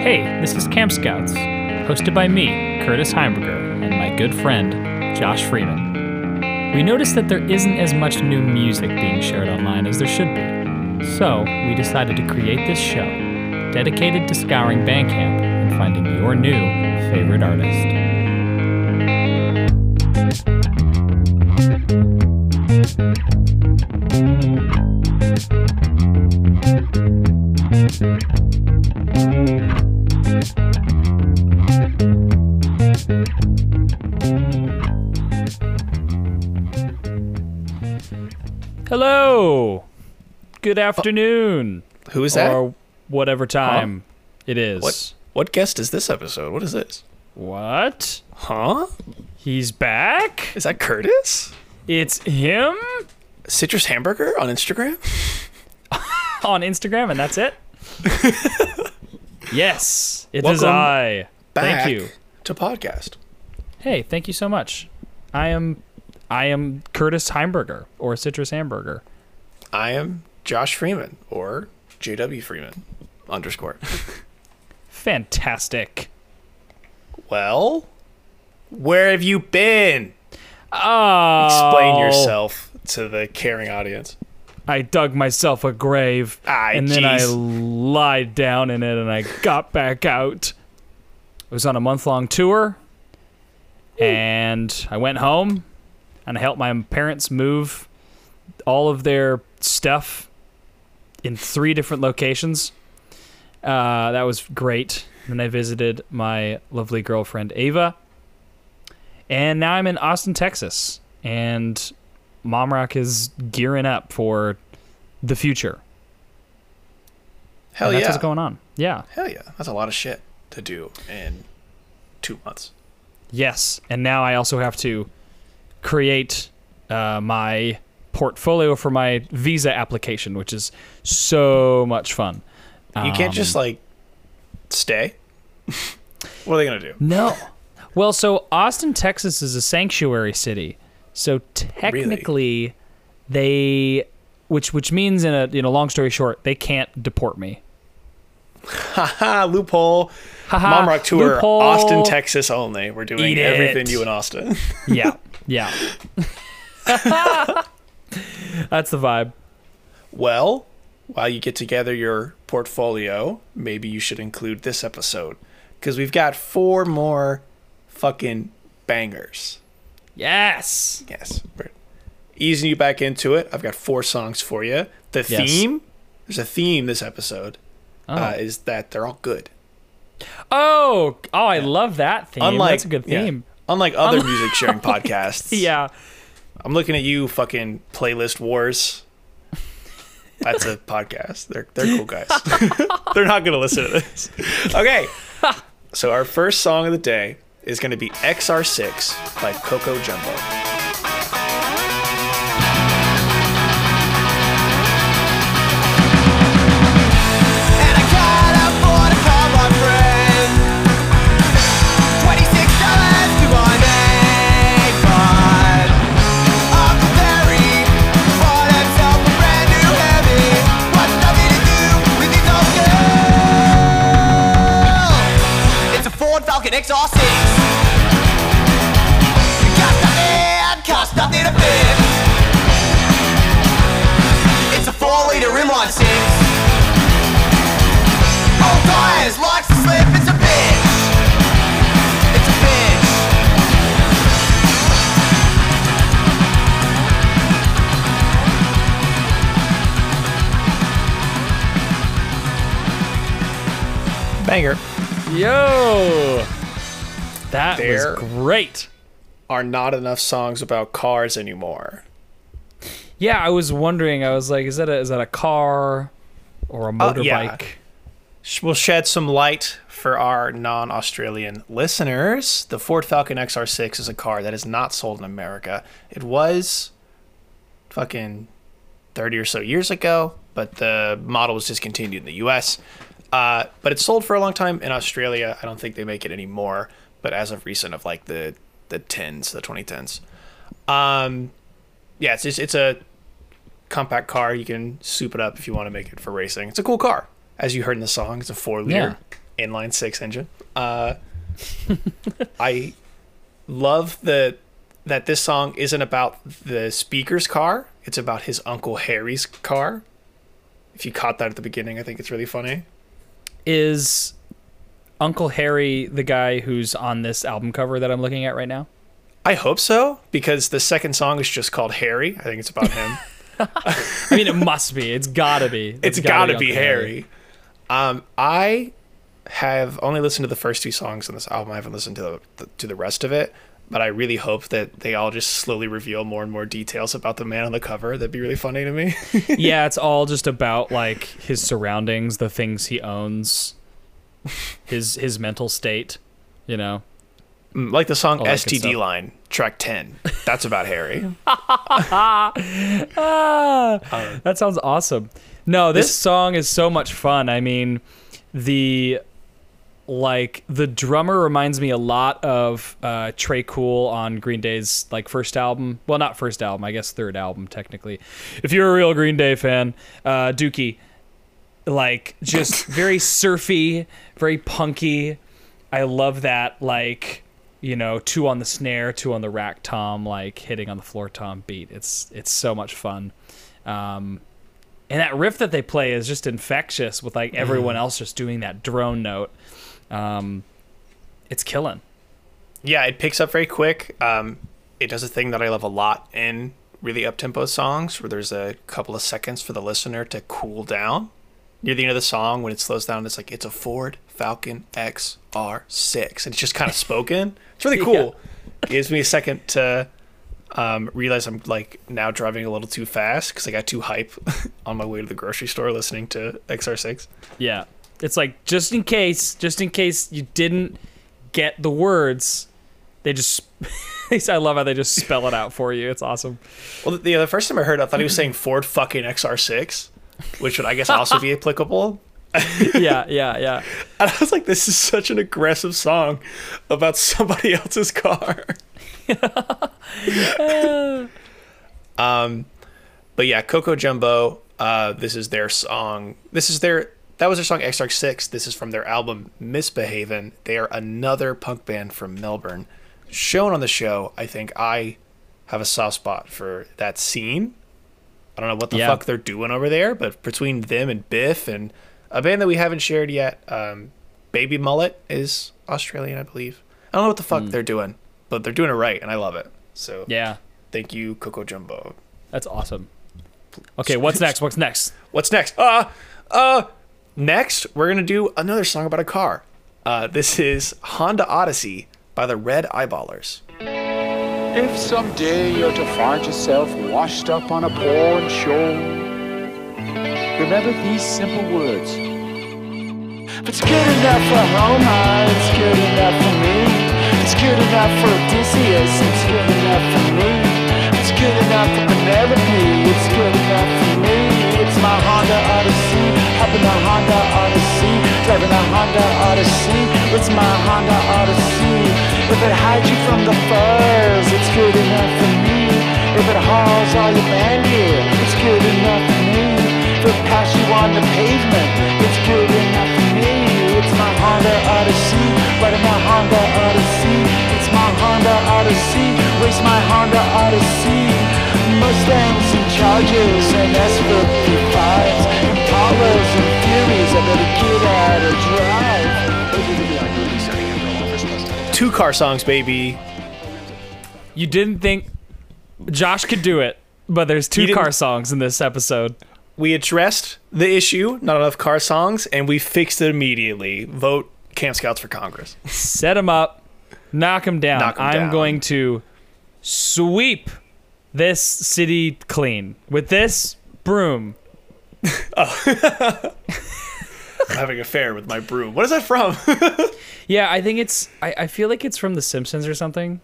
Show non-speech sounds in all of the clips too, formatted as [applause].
Hey, this is Camp Scouts, hosted by me, Curtis Heimberger, and my good friend, Josh Freeman. We noticed that there isn't as much new music being shared online as there should be, so we decided to create this show dedicated to scouring Bandcamp and finding your new favorite artist. Hello. Good afternoon. Who is that? Or whatever time it is. What what guest is this episode? What is this? What? Huh? He's back? Is that Curtis? It's him Citrus Hamburger on Instagram? [laughs] on Instagram, and that's it? [laughs] yes, it is Welcome I. Back Thank you. to podcast. Hey, thank you so much. I am I am Curtis Heimberger or Citrus Hamburger. I am Josh Freeman or JW Freeman underscore. [laughs] Fantastic. well, where have you been? Oh, Explain yourself to the caring audience. I dug myself a grave, Ah, and then I lied down in it, and I got back out. I was on a month long tour, and I went home, and I helped my parents move all of their stuff in three different locations. Uh, that was great. Then I visited my lovely girlfriend Ava, and now I'm in Austin, Texas, and Mom Rock is gearing up for the future. Hell that's yeah. what's going on. Yeah. Hell yeah. That's a lot of shit to do in two months. Yes. And now I also have to create uh, my portfolio for my visa application, which is so much fun. You can't just Um, like stay. [laughs] what are they gonna do? No. [laughs] Well, so Austin, Texas is a sanctuary city. So technically they which which means in a in a long story short, they can't deport me. Haha, loophole. Haha, Mom Rock Tour, loophole. Austin, Texas only. We're doing everything you in Austin. [laughs] Yeah. Yeah. That's the vibe. Well, while you get together your portfolio, maybe you should include this episode because we've got four more fucking bangers. Yes. Yes, we're easing you back into it. I've got four songs for you. The Yes. theme, there's a theme this episode, Oh. uh, is that they're all good. Oh, oh, I love that theme. Unlike That's a good yeah, theme. unlike other music sharing [laughs] podcasts. Yeah. I'm looking at you, fucking playlist wars. That's a podcast. They're they're cool guys. [laughs] they're not gonna listen to this. Okay. So our first song of the day is gonna be XR6 by Coco Jumbo. Falcon XR6. Got nothing, cost nothing. It's a four-liter inline six. Old tires likes to slip. It's a bitch. It's a bitch. Banger. Yo. That There. was great. Are not enough songs about cars anymore. Yeah, I was wondering. I was like, is that a is that a car or a Uh, motorbike? yeah. We'll shed some light for our non-Australian listeners. The Ford Falcon XR6 is a car that is not sold in America. It was fucking 30 or so years ago, but the model was discontinued in the US. Uh, but it's sold for a long time in Australia. I don't think they make it anymore, but as of recent of like the the 10s, the 2010s. Um yeah, it's just, it's a compact car. You can soup it up if you want to make it for racing. It's a cool car. As you heard in the song, it's a 4 liter Yeah. inline six engine. Uh, [laughs] I love the that this song isn't about the speaker's car; it's about his uncle Harry's car. If you caught that at the beginning, I think it's really funny. Is Uncle Harry the guy who's on this album cover that I'm looking at right now? I hope so because the second song is just called Harry. I think it's about him. [laughs] [laughs] I mean, it must be. It's gotta be. it's got to be Uncle Harry. Um, I have only listened to the first two songs on this album. I haven't listened to the, the to the rest of it, but I really hope that they all just slowly reveal more and more details about the man on the cover. That'd be really funny to me. [laughs] yeah, it's all just about like his surroundings, the things he owns, his his mental state. You know. Mm, like the song All STD line, track ten. That's about Harry. Ah, [laughs] [laughs] that sounds awesome. No, this, This- song is so much fun. I mean, the like the drummer reminds me a lot of uh, Tré Cool on Green Day's like first album. Well, not first album, I guess third album technically. If you're a real Green Day fan, uh, Dookie, like just [laughs] very surfy, very punky. I love that like you know two on the snare, two on the rack tom, like hitting on the floor tom beat. It's it's so much fun. Um, and that riff that they play is just infectious with like everyone else just doing that drone note. Um, it's killing. yeah, it picks up very quick. Um, it does a thing that I love a lot in really up tempo songs, where there's a couple of seconds for the listener to cool down. Near the end of the song, when it slows down, it's like it's a Ford Falcon XR6, and it's just kind of [laughs] spoken. It's really cool. Gives me a second to um, realize I'm like now driving a little too fast because I got too hype [laughs] on my way to the grocery store listening to XR6. Yeah. It's like just in case, just in case you didn't get the words, they just [laughs] I love how they just spell it out for you. It's awesome. Well, the, the first time I heard, it, I thought he was saying Ford fucking XR6, which would I guess also be [laughs] applicable. Yeah, yeah, yeah. [laughs] And I was like, this is such an aggressive song about somebody else's car. um, but yeah, Coco Jumbo. Uh, this is their song. This is their. That was their song XR6. This is from their album Misbehavin'. They are another punk band from Melbourne. Shown on the show, I think I have a soft spot for that scene. I don't know what the Yeah. fuck they're doing over there, but between them and Biff and a band that we haven't shared yet, um, Baby Mullet is Australian, I believe. I don't know what the fuck they're doing, but they're doing it right, and I love it. So Yeah. thank you, Coco Jumbo. That's awesome. Okay, what's next? What's next? What's next? Uh, uh, next we're gonna do another song about a car. Uh, this is Honda Odyssey by the Red Eyeballers. If someday you're to find yourself washed up on a porn show, remember these simple words. If it's good enough for Homer, it's good enough for me. It's good enough for Odysseus, it's good enough for me. It's good enough for Penelope, it's good enough for me. It's my Honda Odyssey, in the Honda Odyssey, driving the Honda Odyssey. It's my Honda Odyssey. If it hides you from the furs, it's good enough for me. If it hauls all your band gear, it's good enough for me. If it pass you on the pavement, it's good enough for me. It's my Honda Odyssey, riding my Honda Odyssey. It's my Honda Odyssey, race my Honda Odyssey. Mustangs and Chargers and S55s, Two car songs, baby. You didn't think Josh could do it, but there's two car songs in this episode. We addressed the issue, not enough car songs, and we fixed it immediately. Vote Camp Scouts for Congress. Set him up, knock him down. Knock I'm down. going to sweep this city clean with this broom. I'm [laughs] [laughs] having a affair with my broom. What is that from? [laughs] Yeah, I think it's. I, I feel like it's from The Simpsons or something.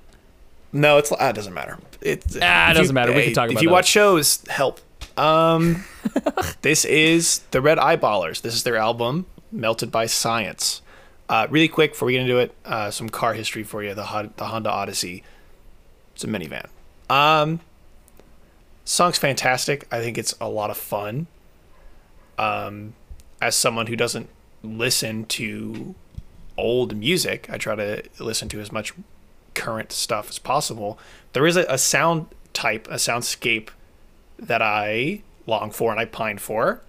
no, it's ah, it doesn't matter. It's, Ah, it doesn't matter. We can hey, talk If you that. watch shows, help. Um, [laughs] this is the Red Eyeballers. This is their album, Melted by Science. Uh, really quick before we get into it, uh, some car history for you. The the Honda Odyssey. It's a minivan. Um, song's fantastic. I think it's a lot of fun. Um, as someone who doesn't listen to old music. I try to listen to as much current stuff as possible. There is a, a sound type, a soundscape that I long for and I pine for,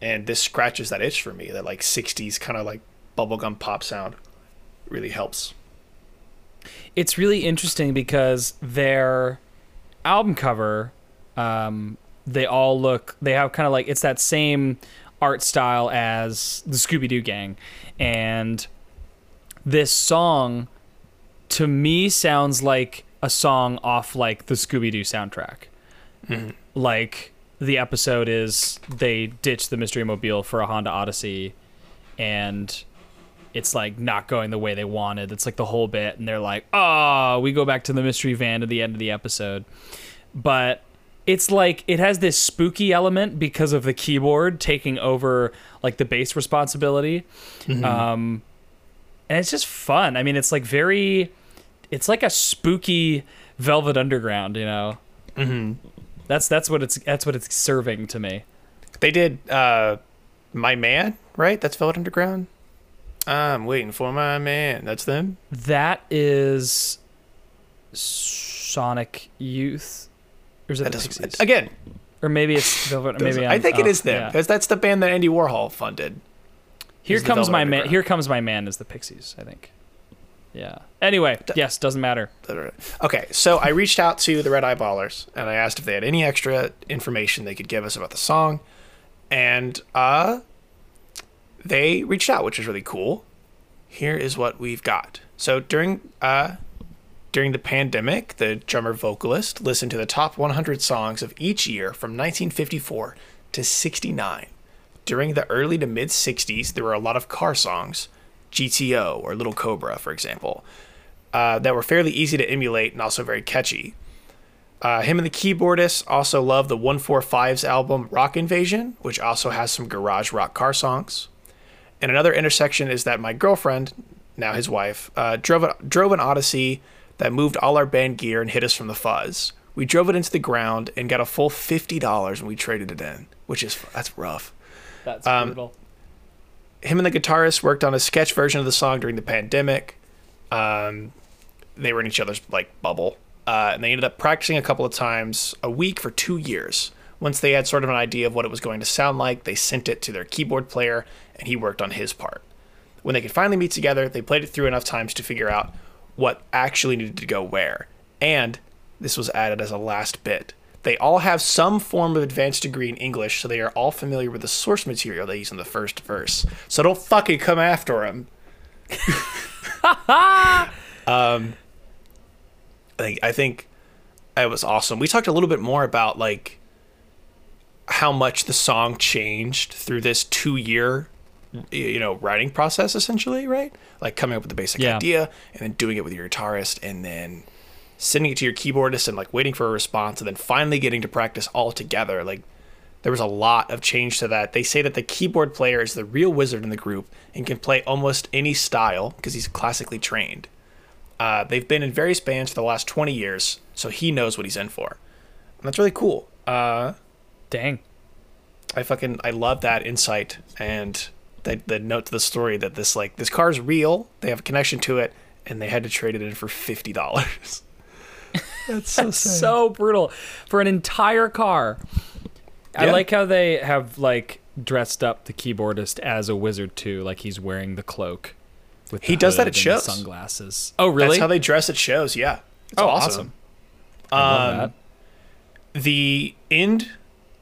and this scratches that itch for me. That like '60s kind of like bubblegum pop sound really helps. it's really interesting because their album cover um, they all look they have kind of like it's that same art style as the scooby-doo gang and this song to me sounds like a song off like the scooby-doo soundtrack mm-hmm. like the episode is they ditch the mystery mobile for a honda odyssey and it's like not going the way they wanted. It's like the whole bit, and they're like, "Oh, we go back to the mystery van at the end of the episode." But it's like it has this spooky element because of the keyboard taking over like the bass responsibility, um, and it's just fun. I mean, it's like very, it's like a spooky Velvet Underground, you know. Mm-hmm. That's that's what it's that's what it's serving to me. They did uh, My Man, right? That's Velvet Underground. I'm waiting for my man. That's them. That is Sonic Youth, or is it That the doesn't, Pixies? again, or maybe it's Velvet. Maybe I I'm- think it oh, is them yeah. because that's the band that Andy Warhol funded. Here comes my man. Here comes my man is the Pixies. I think. Yeah. Anyway, yes, doesn't matter. Okay, so I reached out to the Red Eyeballers and I asked if they had any extra information they could give us about the song, and uh, they reached out, which is really cool. Here is what we've got. So during uh, during the pandemic, the drummer vocalist listened to the top 100 songs of each year from 1954 to 69. During the early to mid 60s, there were a lot of car songs, GTO or Little Cobra, for example, uh, that were fairly easy to emulate and also very catchy. Uh, him and the keyboardist also love the 145's album Rock Invasion, which also has some garage rock car songs. And another intersection is that my girlfriend, now his wife, uh, drove, a, drove an Odyssey that moved all our band gear and hid us from the fuzz. We drove it into the ground and got a full $50 when we traded it in, which is, that's rough That's Um, brutal. him and the guitarist worked on a sketch version of the song during the pandemic. Um, they were in each other's like bubble, uh, and they ended up practicing a couple of times a week for two years. Once they had sort of an idea of what it was going to sound like, they sent it to their keyboard player, and he worked on his part. When they could finally meet together, they played it through enough times to figure out what actually needed to go where. And this was added as a last bit. They all have some form of advanced degree in English, so they are all familiar with the source material they use in the first verse. So don't fucking come after them. [laughs] um, I think I think it was awesome. We talked a little bit more about like how much the song changed through this two year you know writing process essentially right? Like coming up with the basic Yeah. idea and then doing it with your guitarist and then sending it to your keyboardist and like waiting for a response and then finally getting to practice all together. Like there was a lot of change to that. They say that the keyboard player is the real wizard in the group and can play almost any style because he's classically trained. Uh, they've been in various bands for the last 20 years so he knows what he's in for. And that's really cool. Uh, Dang. I fucking I love that insight and the the note to the story that this like this car's real. They have a connection to it, and they had to trade it in for fifty dollars. [laughs] That's so sad. So brutal for an entire car. I like how they have like dressed up the keyboardist as a wizard too, like he's wearing the cloak. With He does that at shows. sunglasses. Oh, really? That's how they dress at shows. Yeah, it's oh, awesome. awesome. I love Um, that. the end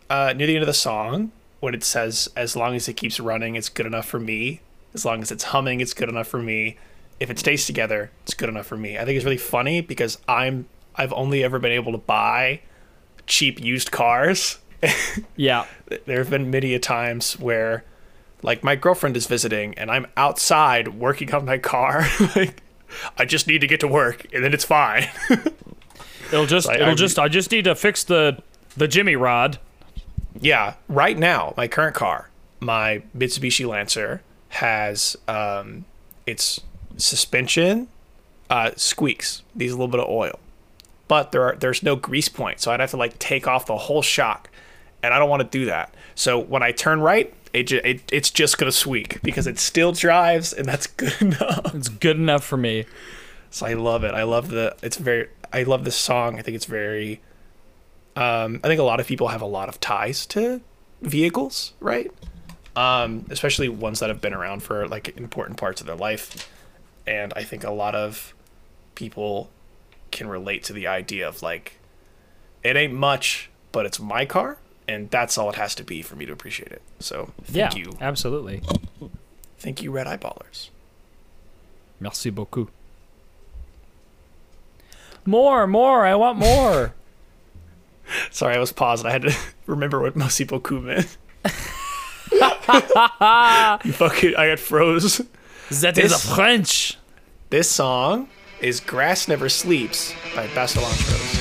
uh, near the end of the song when it says as long as it keeps running it's good enough for me. As long as it's humming it's good enough for me. If it stays together it's good enough for me. I think it's really funny because i'm i've only ever been able to buy cheap used cars. [laughs] Yeah. there have been many a times where like my girlfriend is visiting and i'm outside working on my car. [laughs] Like i just need to get to work and then it's fine. [laughs] It'll just Like, it'll I- just I just need to fix the the Jimmy rod. Yeah, right now, my current car, my Mitsubishi Lancer, has um, its suspension uh, squeaks, needs a little bit of oil, but there are there's no grease point, so I'd have to like take off the whole shock, and I don't want to do that. So when I turn right, it, ju- it it's just gonna squeak because it still drives, and that's [laughs] good enough. It's good enough for me. So I love it. I love the. It's very. I love this song. I think it's very. Um, I think a lot of people have a lot of ties to vehicles, right? Um, especially ones that have been around for like important parts of their life, and I think a lot of people can relate to the idea of like, it ain't much, but it's my car, and that's all it has to be for me to appreciate it. So thank yeah, you, absolutely. thank you, Red Eyeballers. Merci beaucoup. More, more. I want more. [laughs] Sorry, I was paused. I had to [laughs] remember what beaucoup meant. it, I got froze. that is This- a French. This song is "Grass Never Sleeps" by Basilantros.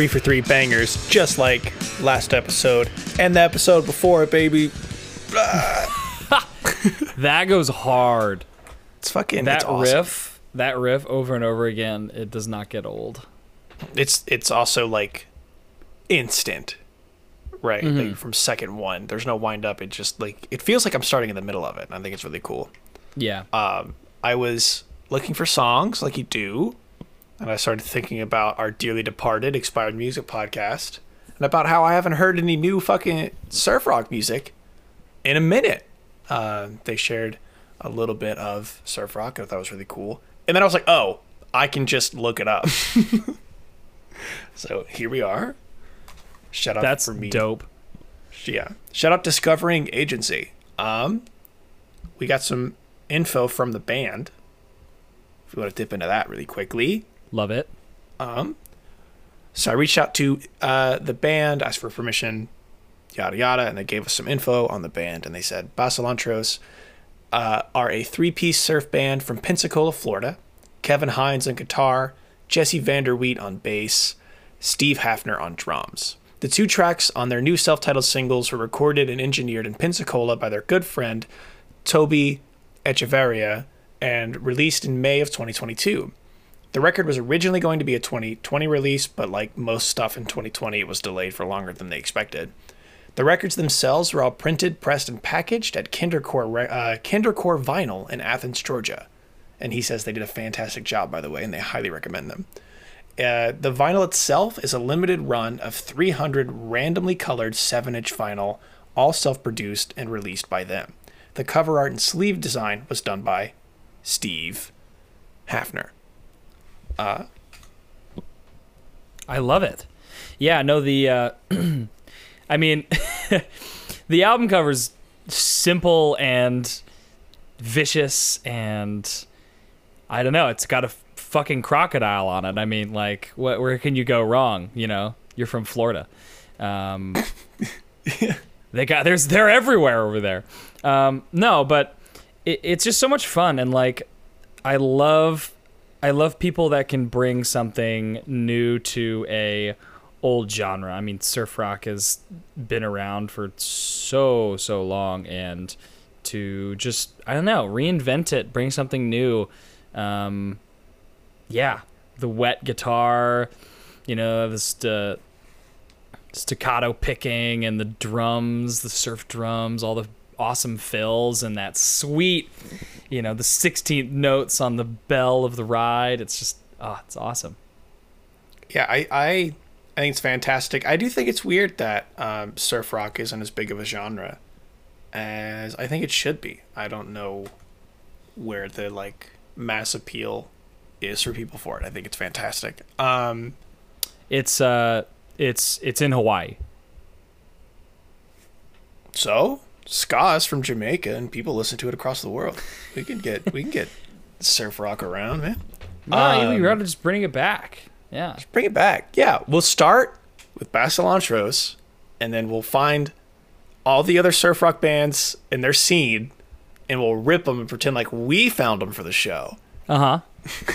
Three for three bangers, just like last episode and the episode before it, baby. [laughs] That goes hard. It's fucking That it's awesome. riff, that riff over and over again, it does not get old. It's it's also like instant, right? Mm-hmm. Like from second one, there's no wind up. It just like it feels like I'm starting in the middle of it. And I think it's really cool. Yeah. um, I was looking for songs like you do, and I started thinking about our dearly departed expired music podcast and about how I haven't heard any new fucking surf rock music in a minute. Uh, they shared a little bit of surf rock, and I thought it was really cool. And then I was like, oh, I can just look it up. [laughs] so here we are. Shut up. That's for me dope. yeah. Shut up. Discovering Agency. Um, we got some info from the band. If we want to dip into that really quickly. Love it. So I reached out to uh, the band, asked for permission, yada yada, and they gave us some info on the band. And they said Basilantros uh, are a three-piece surf band from Pensacola, Florida. Kevin Hines on guitar, Jesse Vanderwheat on bass, Steve Hafner on drums. The two tracks on their new self-titled singles were recorded and engineered in Pensacola by their good friend Toby Echeverria and released in May of 2022. The record was originally going to be a 2020 release, but like most stuff in 2020, it was delayed for longer than they expected. The records themselves were all printed, pressed, and packaged at Kindercore, uh, Kindercore Vinyl in Athens, Georgia. And he says they did a fantastic job, by the way, and they highly recommend them. Uh, the vinyl itself is a limited run of 300 randomly colored 7 inch vinyl, all self produced and released by them. The cover art and sleeve design was done by Steve Hafner. I love it. Yeah, no, the uh [clears throat] I mean [laughs] the album cover's simple and vicious and I don't know, it's got a f- fucking crocodile on it. I mean, like what where can you go wrong, you know? You're from Florida. Um [laughs] They got there's they're everywhere over there. Um no, but it, it's just so much fun and like I love I love people that can bring something new to a old genre. I mean, surf rock has been around for so so long, and to just I don't know reinvent it, bring something new. Um, yeah, the wet guitar, you know, the st- staccato picking and the drums, the surf drums, all the awesome fills and that sweet, you know, the 16th notes on the bell of the ride. It's just, oh, it's awesome. yeah, I, I I think it's fantastic. I do think it's weird that um, surf rock isn't as big of a genre as I think it should be. I don't know where the like mass appeal is for people for it. I think it's fantastic. Um, It's uh, it's it's in Hawaii. so ska is from Jamaica, and people listen to it across the world. We can get we can get [laughs] surf rock around, man. No, Um, to just bring it back. Yeah. Just bring it back. Yeah, we'll start with Basilantros, and then we'll find all the other surf rock bands in their scene, and we'll rip them and pretend like we found them for the show. Uh huh. [laughs]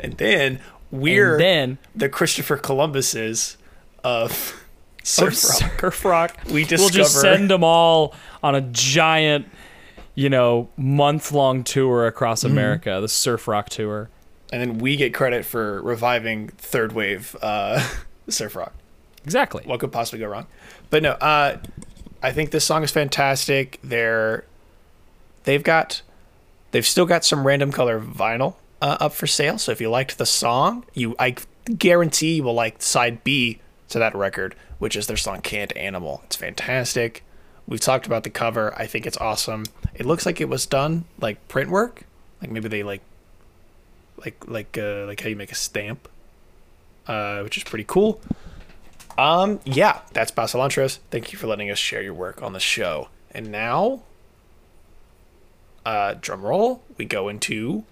And then we're And then the Christopher Columbuses of surf surf rock. rock. We We'll just send them all on a giant, you know, month long tour across Mm-hmm. America, the surf rock tour. and then we get credit for reviving third wave uh, [laughs] surf rock. Exactly. what could possibly go wrong? But no, uh, I think this song is fantastic. They're they've got they've still got some random color vinyl uh, up for sale. So if you liked the song, you I guarantee you will like side B to that record, which is their song "Canned Animal." It's fantastic. We've talked about the cover. I think it's awesome. It looks like it was done like print work, like maybe they like like like uh, like how you make a stamp, uh, which is pretty cool. Um, yeah, that's Basilantros. Thank you for letting us share your work on the show. And now, uh, drum roll, we go into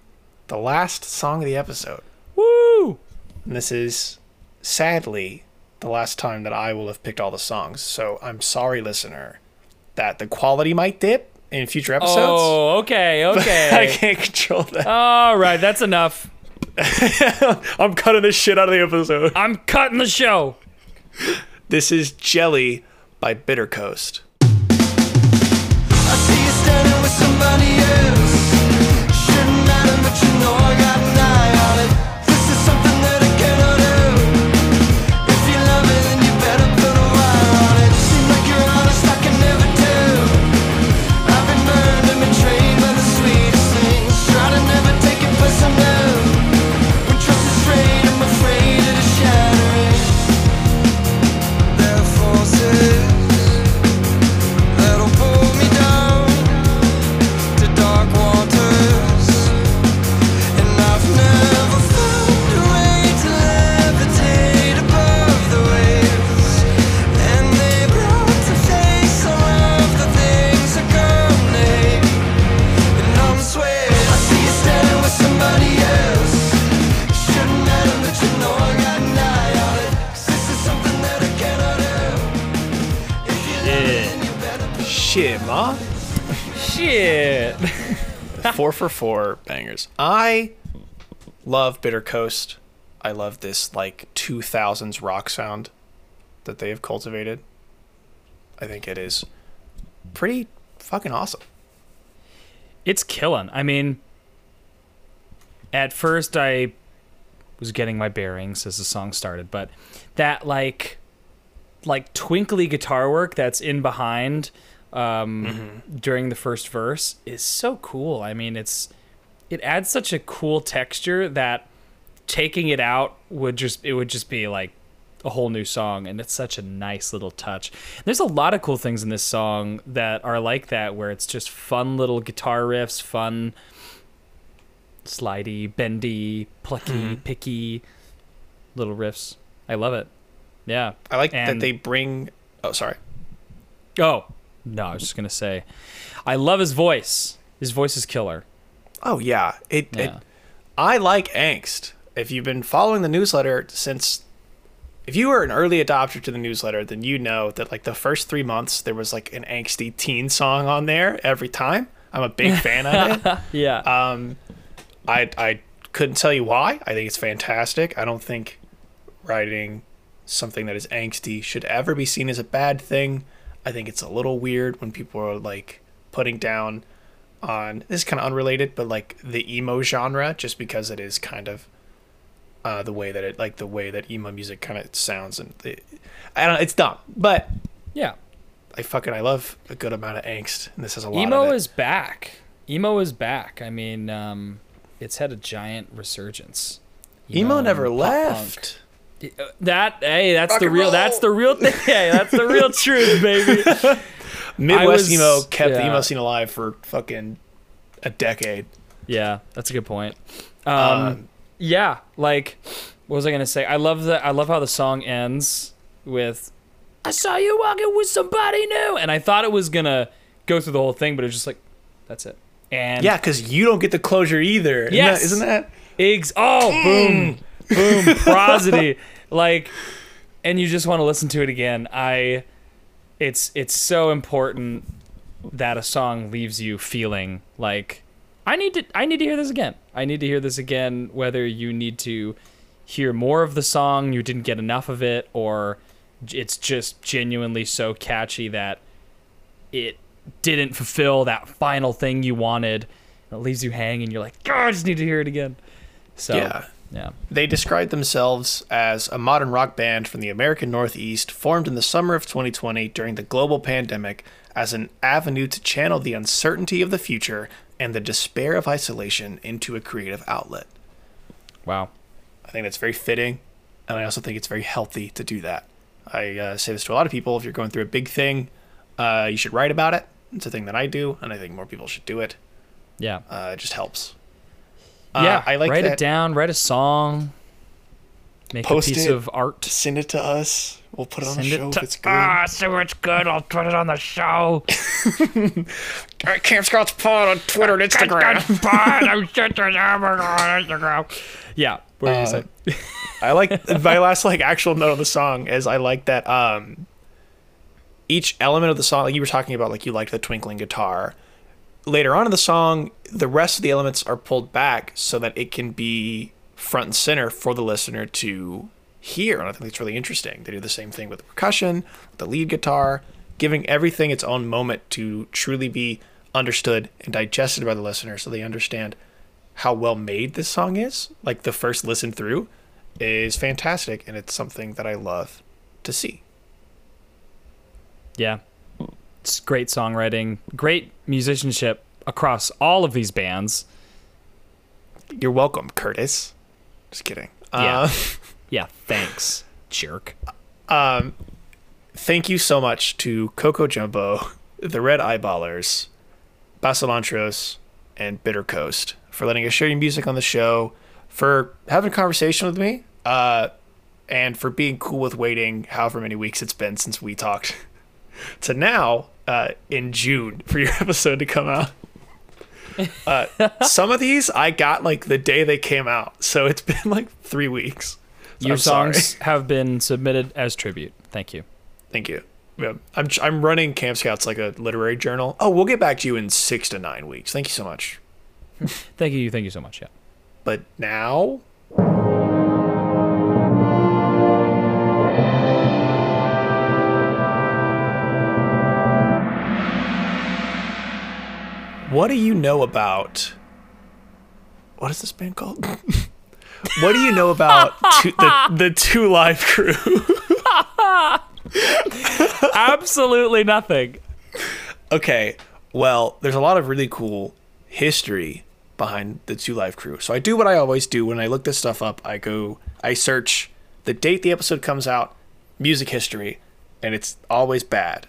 the last song of the episode. Woo! And this is sadly the last time that I will have picked all the songs. So I'm sorry, listener, that the quality might dip in future episodes. Oh, okay, [laughs] okay. I can't control that. All right, that's enough. [laughs] I'm cutting this shit out of the episode. I'm cutting the show. This is Jelly by Bitter Coast. Four for four bangers. I love Bitter Coast. I love this like 2000s rock sound that they have cultivated. I think it is pretty fucking awesome. It's killing. I mean, at first I was getting my bearings as the song started, but that like like twinkly guitar work that's in behind um, during the first verse is so cool. I mean, it's it adds such a cool texture that taking it out would just it would just be like a whole new song and it's such a nice little touch. There's a lot of cool things in this song that are like that where it's just fun little guitar riffs, fun slidey, bendy, plucky, picky little riffs. I love it. Yeah. I like that they bring. Oh, sorry. Oh, no, I was just going to say I love his voice. His voice is killer. Oh yeah, it. it I like angst. If you've been following the newsletter since, if you were an early adopter to the newsletter, then you know that like the first three months there was like an angsty teen song on there every time. I'm a big fan of it. [laughs] Yeah. Um, I I couldn't tell you why. I think it's fantastic. I don't think writing something that is angsty should ever be seen as a bad thing. I think it's a little weird when people are like putting down on this kind of unrelated, but like the emo genre just because it is kind of uh, the way that it like the way that emo music kind of sounds and the, I don't know, it's dumb, but yeah. I fucking I love a good amount of angst and this has a lot of Emo it. is back. Emo is back. I mean, um, it's had a giant resurgence. emo never and punk. left. That hey, that's Rock the real. roll. That's the real thing. [laughs] Hey, that's the real truth, baby. [laughs] Midwest was- emo kept the emo scene alive for fucking a decade. Yeah, that's a good point. Um, Um, yeah, like what was I gonna say? I love the I love how the song ends with "I saw you walking with somebody new," and I thought it was gonna go through the whole thing, but it's just like that's it. And yeah, because you don't get the closure either. isn't that? Isn't that? Eggs. Oh, boom, boom, prosody. Like, and you just want to listen to it again. I, it's it's so important that a song leaves you feeling like I need to I need to hear this again. I need to hear this again. Whether you need to hear more of the song, you didn't get enough of it, or it's just genuinely so catchy that it didn't fulfill that final thing you wanted. It leaves you hanging. You're like, God, I just need to hear it again. So Yeah. Yeah, They described themselves as a modern rock band from the American Northeast, formed in the summer of 2020 during the global pandemic as an avenue to channel the uncertainty of the future and the despair of isolation into a creative outlet. wow. I think that's very fitting, and I also think it's very healthy to do that. I uh, say this to a lot of people: if you're going through a big thing, uh, you should write about it. It's a thing that I do, and I think more people should do it. Yeah, Uh, it just helps. Uh, yeah. I like write that. it down. Write a song. Make Post a piece it. of art. Send it to us. We'll put it on Send the show it to if it's good. ah, so it's good. I'll put it on the show. [laughs] Camp Scouts Pod on Twitter and Instagram. Yeah. What are you Uh, saying? I like my last like actual note of the song is I like that um each element of the song like you were talking about like you liked the twinkling guitar. Later on in the song, the rest of the elements are pulled back so that it can be front and center for the listener to hear. And I think it's really interesting. They do the same thing with the percussion, the lead guitar, giving everything its own moment to truly be understood and digested by the listener so they understand how well made this song is. Like the first listen through is fantastic and it's something that I love to see. Yeah. It's great songwriting, great musicianship across all of these bands. You're welcome, Curtis. Just kidding. Yeah. Uh, [laughs] Yeah, thanks, jerk. [laughs] thank you so much to Coco Jumbo, the Red Eyeballers, Basilantros, and Bitter Coast for letting us share your music on the show, for having a conversation with me, uh, and for being cool with waiting however many weeks it's been since we talked [laughs] to now uh, in June for your [laughs] episode to come out. Uh, some of these I got like the day they came out, so it's [laughs] been like three weeks. So Your I'm sorry. songs have been submitted as tribute. Thank you. Thank you. Yeah, I'm I'm running Camp Scouts like a literary journal. Oh, we'll get back to you in six to nine weeks. Thank you so much. [laughs] Thank you. Thank you so much. Yeah. But now, what do you know about? What is this band called? [laughs] what do you know about two, the the Two Live Crew? [laughs] Absolutely nothing. Okay, well, there's a lot of really cool history behind the Two Live Crew. So I do what I always do when I look this stuff up. I go, I search the date the episode comes out, music history, and it's always bad.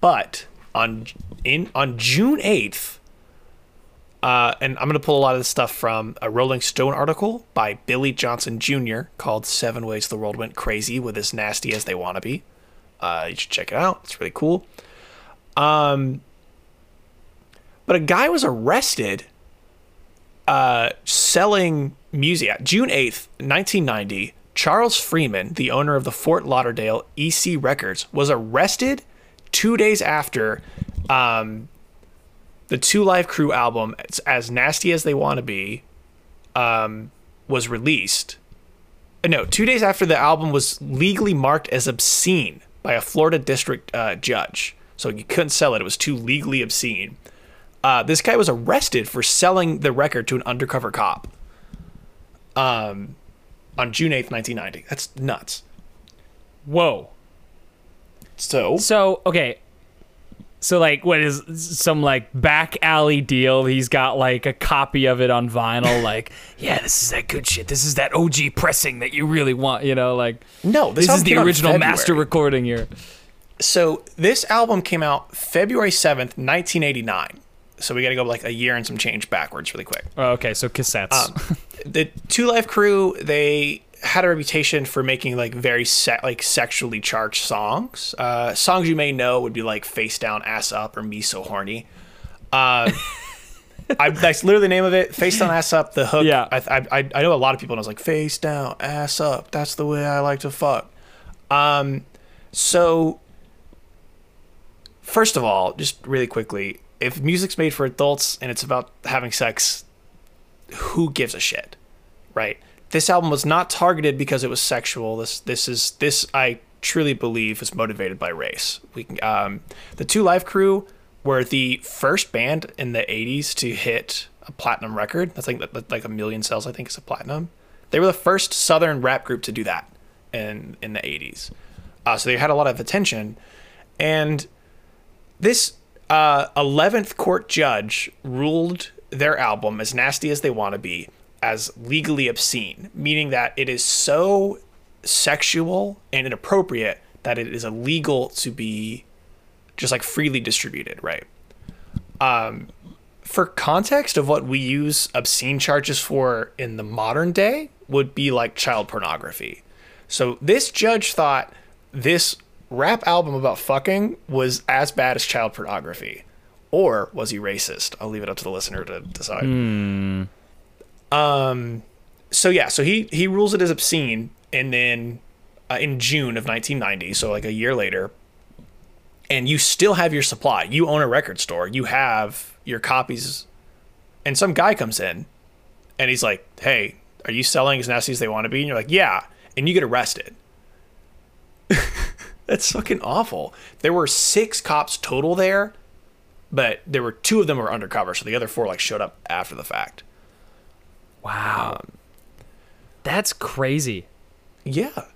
But on in on June eighth, uh, and I'm gonna pull a lot of this stuff from a Rolling Stone article by Billy Johnson Jr. called Seven Ways the World Went Crazy with as nasty as they wanna be. Uh, you should check it out. It's really cool. Um, but a guy was arrested uh, selling music. June 8th, 1990, Charles Freeman, the owner of the Fort Lauderdale EC Records, was arrested two days after um, the Two Live Crew album, As Nasty as They Want to Be, um, was released. Uh, No, two days after the album was legally marked as obscene by a Florida district uh, judge. So you couldn't sell it, it was too legally obscene. Uh, this guy was arrested for selling the record to an undercover cop um, on June 8th, 1990. That's nuts. Whoa. So, So okay, So like, what is some like back alley deal? He's got like a copy of it on vinyl. [laughs] Like, yeah, this is that good shit. This is that OG pressing that you really want. You know, like No, this this is the came out in original master recording here. So this album came out February 7th, 1989. So we got to go like a year and some change backwards really quick. Oh, okay, so cassettes. Um, the Two Live Crew, they had a reputation for making like very se- like sexually charged songs. Uh, songs you may know would be like Face Down, Ass Up, or Me So Horny. Uh, [laughs] I, that's literally the name of it. Face Down, Ass Up. The hook. Yeah. I, I, I know a lot of people and I was like Face Down, Ass Up. That's the way I like to fuck. Um, so first of all, just really quickly, if music's made for adults and it's about having sex, who gives a shit, right? This album was not targeted because it was sexual. This this is this I truly believe is motivated by race. We um, the Two Live Crew were the first band in the '80s to hit a platinum record. That's like like a million sales. I think is a platinum. They were the first Southern rap group to do that in in the '80s. Uh, so they had a lot of attention, and this uh, 11th court judge ruled their album as nasty as they want to be as legally obscene meaning that it is so sexual and inappropriate that it is illegal to be just like freely distributed right um, for context of what we use obscene charges for in the modern day would be like child pornography so this judge thought this rap album about fucking was as bad as child pornography. Or was he racist? I'll leave it up to the listener to decide. Um so yeah, so he he rules it as obscene and then uh, in June of 1990, so like a year later, and you still have your supply. You own a record store. You have your copies and some guy comes in and he's like, "Hey, are you selling as nasty as they want to be?" And you're like, "Yeah." And you get arrested. [laughs] That's fucking awful. There were six cops total there, but there were two of them were undercover, so the other four like showed up after the fact. Wow, that's crazy. Yeah,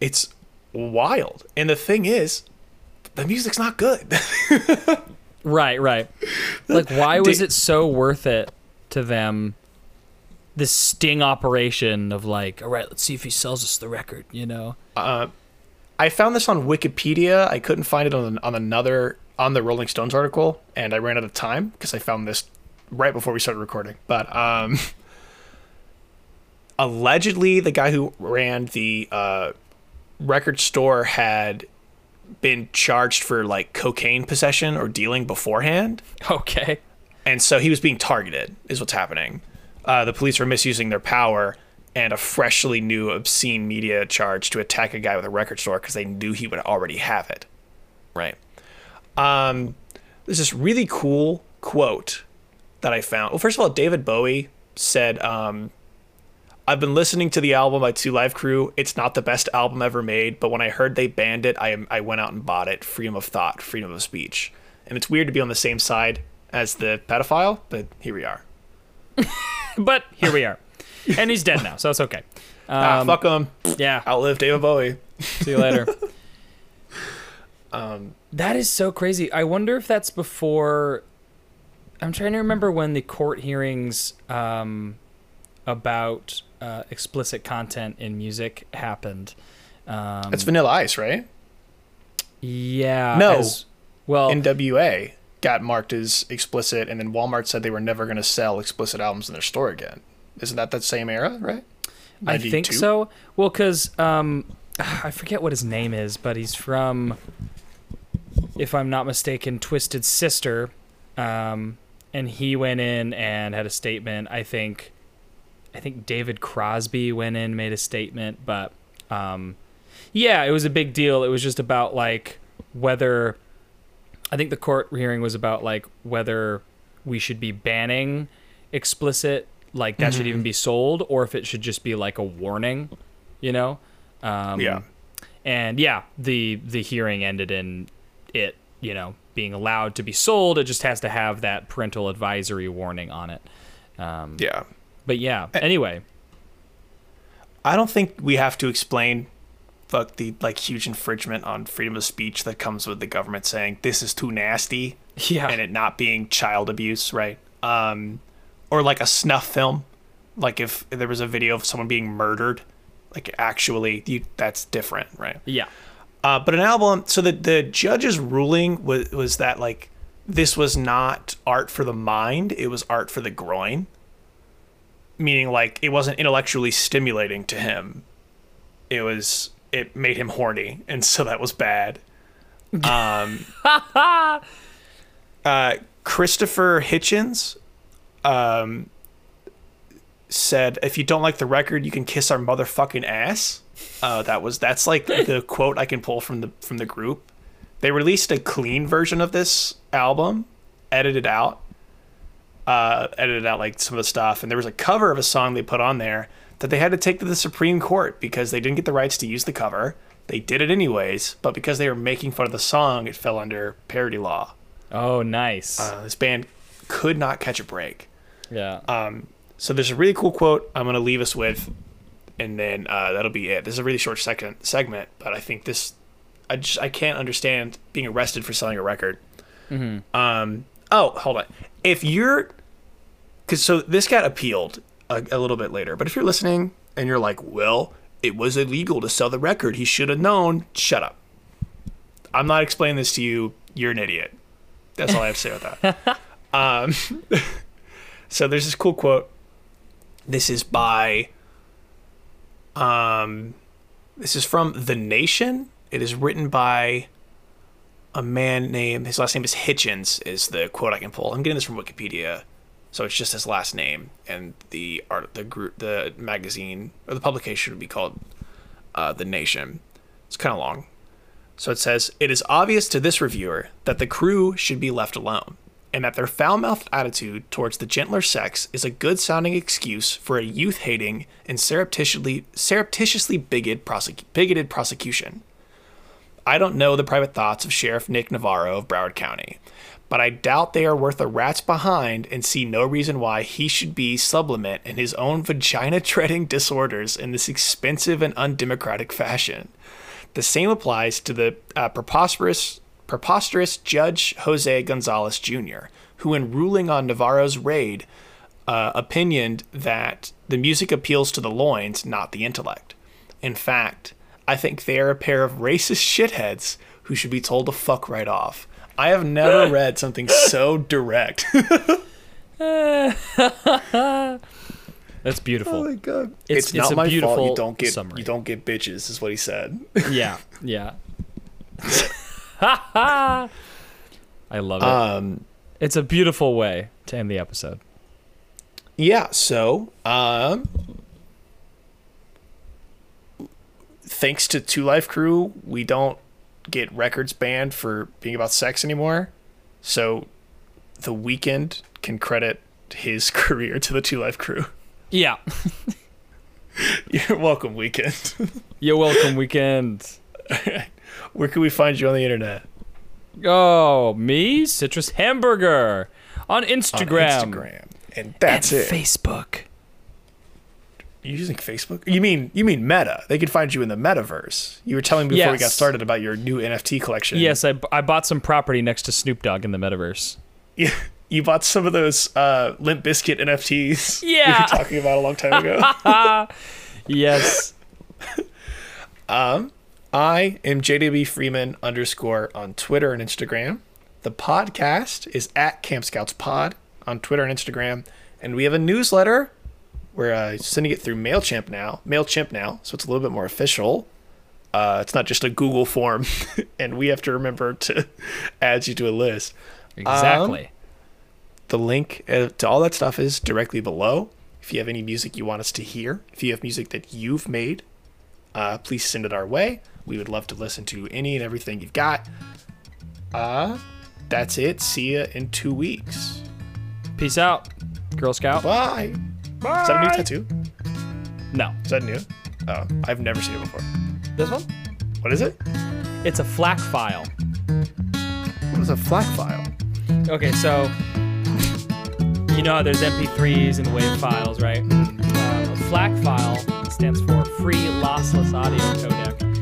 it's wild. And the thing is, the music's not good. [laughs] Right, right. Like, why [laughs] was it so worth it to them? This sting operation of like, all right, let's see if he sells us the record. You know? I found this on Wikipedia. I couldn't find it on on another on the Rolling Stones article, and I ran out of time because I found this right before we started recording. But um, [laughs] allegedly, the guy who ran the uh, record store had been charged for like cocaine possession or dealing beforehand, Okay. and so he was being targeted. Is what's happening. Uh, the police were misusing their power. And a freshly new obscene media charge to attack a guy with a record store because they knew he would already have it. Right. Um, there's this really cool quote that I found. Well, first of all, David Bowie said, um, I've been listening to the album by Two Live Crew. It's not the best album ever made, but when I heard they banned it, I, I went out and bought it. Freedom of thought, freedom of speech. And it's weird to be on the same side as the pedophile, but here we are. [laughs] But here we are, and he's dead now, so it's okay. ah, Um, fuck him. Yeah. Outlive David Bowie. See you later. [laughs] um, that is so crazy. I wonder if that's before. I'm trying to remember when the court hearings um, about uh, explicit content in music happened. Um, That's Vanilla Ice, right? yeah. No. as- well, NWA got marked as explicit, and then Walmart said they were never going to sell explicit albums in their store again. Isn't that that same era, right? I think so. Well, because um, [sighs] I forget what his name is, but he's from, if I'm not mistaken, Twisted Sister, um, and he went in and had a statement. I think, I think David Crosby went in, made a statement, but um, yeah, it was a big deal. It was just about like whether, I think the court hearing was about like whether we should be banning explicit like that should even be sold or if it should just be like a warning you know um Yeah. and yeah the the hearing ended in it you know being allowed to be sold it just has to have that parental advisory warning on it um Yeah. But yeah anyway I don't think we have to explain fuck the like huge infringement on freedom of speech that comes with the government saying this is too nasty [laughs] Yeah. and it not being child abuse, right? Um, or like a snuff film, like if there was a video of someone being murdered, like actually, you, that's different, right? yeah. Uh, but an album. So the the judge's ruling was was that like this was not art for the mind; it was art for the groin. Meaning, like it wasn't intellectually stimulating to him. It was it made him horny, and so that was bad. Um, [laughs] uh, Christopher Hitchens um, said, "If you don't like the record, you can kiss our motherfucking ass." Uh, that was that's like [laughs] the quote I can pull from the from the group. They released a clean version of this album, edited out, uh, edited out like some of the stuff, and there was a cover of a song they put on there that they had to take to the Supreme Court because they didn't get the rights to use the cover. They did it anyways, but because they were making fun of the song, it fell under parody law. Oh, nice. Uh, this band could not catch a break. yeah. Um, so there's a really cool quote I'm going to leave us with, and then uh, that'll be it. This is a really short second segment, but I think this, I just I can't understand being arrested for selling a record. Um, oh, hold on. If you're, because so this got appealed a, a little bit later, but if you're listening and you're like, well, it was illegal to sell the record, he should have known. Shut up. I'm not explaining this to you. You're an idiot. That's all I have to say about that. [laughs] Um, [laughs] so there's this cool quote. This is by um this is from The Nation. It is written by a man named his last name is Hitchens is the quote I can pull. I'm getting this from Wikipedia. So it's just his last name and the art the group the magazine or the publication would be called uh, The Nation. It's kind of long. So it says, It is obvious to this reviewer that the crew should be left alone, and that their foul mouthed attitude towards the gentler sex is a good sounding excuse for a youth hating and surreptitiously, surreptitiously bigoted, prosec- bigoted prosecution. I don't know the private thoughts of Sheriff Nick Navarro of Broward County, but I doubt they are worth a rat's behind and see no reason why he should be sublimate in his own vagina treading [laughs] disorders in this expensive and undemocratic fashion. The same applies to the uh, preposterous, preposterous Judge Jose Gonzalez Jr., who, in ruling on Navarro's raid, uh, opinioned that the music appeals to the loins, not the intellect. In fact, I think they are a pair of racist shitheads who should be told to fuck right off. I have never [laughs] read something so direct. [laughs] That's beautiful. god! It's- It's, it's not a my fault. beautiful You don't get summary. you don't get bitches, is what he said. yeah. [laughs] Yeah. I love it. Um, it's a beautiful way to end the episode. yeah. So, um, thanks to Two Live Crew, we don't get records banned for being about sex anymore. So, the Weeknd can credit his [laughs] career to the Two Live Crew. Yeah. [laughs] [laughs] You're welcome, Weeknd. You're welcome, Weeknd. Where can we find you on the internet? Oh, me, Citrus Hamburger, on On Instagram, Instagram. And that's and it. Facebook. You using Facebook? You mean you mean Meta? They could find you in the metaverse. You were telling me before we got started about your new NFT collection. Yes, I, I bought some property next to Snoop Dogg in the metaverse. You, you bought some of those uh, Limp Bizkit NFTs. Yeah, [laughs] we were talking about a long time ago. [laughs] Yes. [laughs] Um, I am JWB Freeman underscore on Twitter and Instagram. The podcast is at Camp Scouts Pod on Twitter and Instagram, and we have a newsletter. We're uh, sending it through Mailchimp now. Mailchimp now, so it's a little bit more official. Uh, it's not just a Google form, [laughs] and we have to remember to [laughs] add you to a list. Exactly. The link uh, to all that stuff is directly below. If you have any music you want us to hear, if you have music that you've made, uh, please send it our way. We would love to listen to any and everything you've got. Uh, that's it. See ya in two weeks. Peace out, Girl Scout. Bye. Is that a new tattoo? No. Is that new? Oh, I've never seen it before. This one? What is it? It's a FLAC file. What is a FLAC file? Okay, so you know how there's MP3s and WAV files, right? Um, a FLAC file stands for Free Lossless Audio Codec.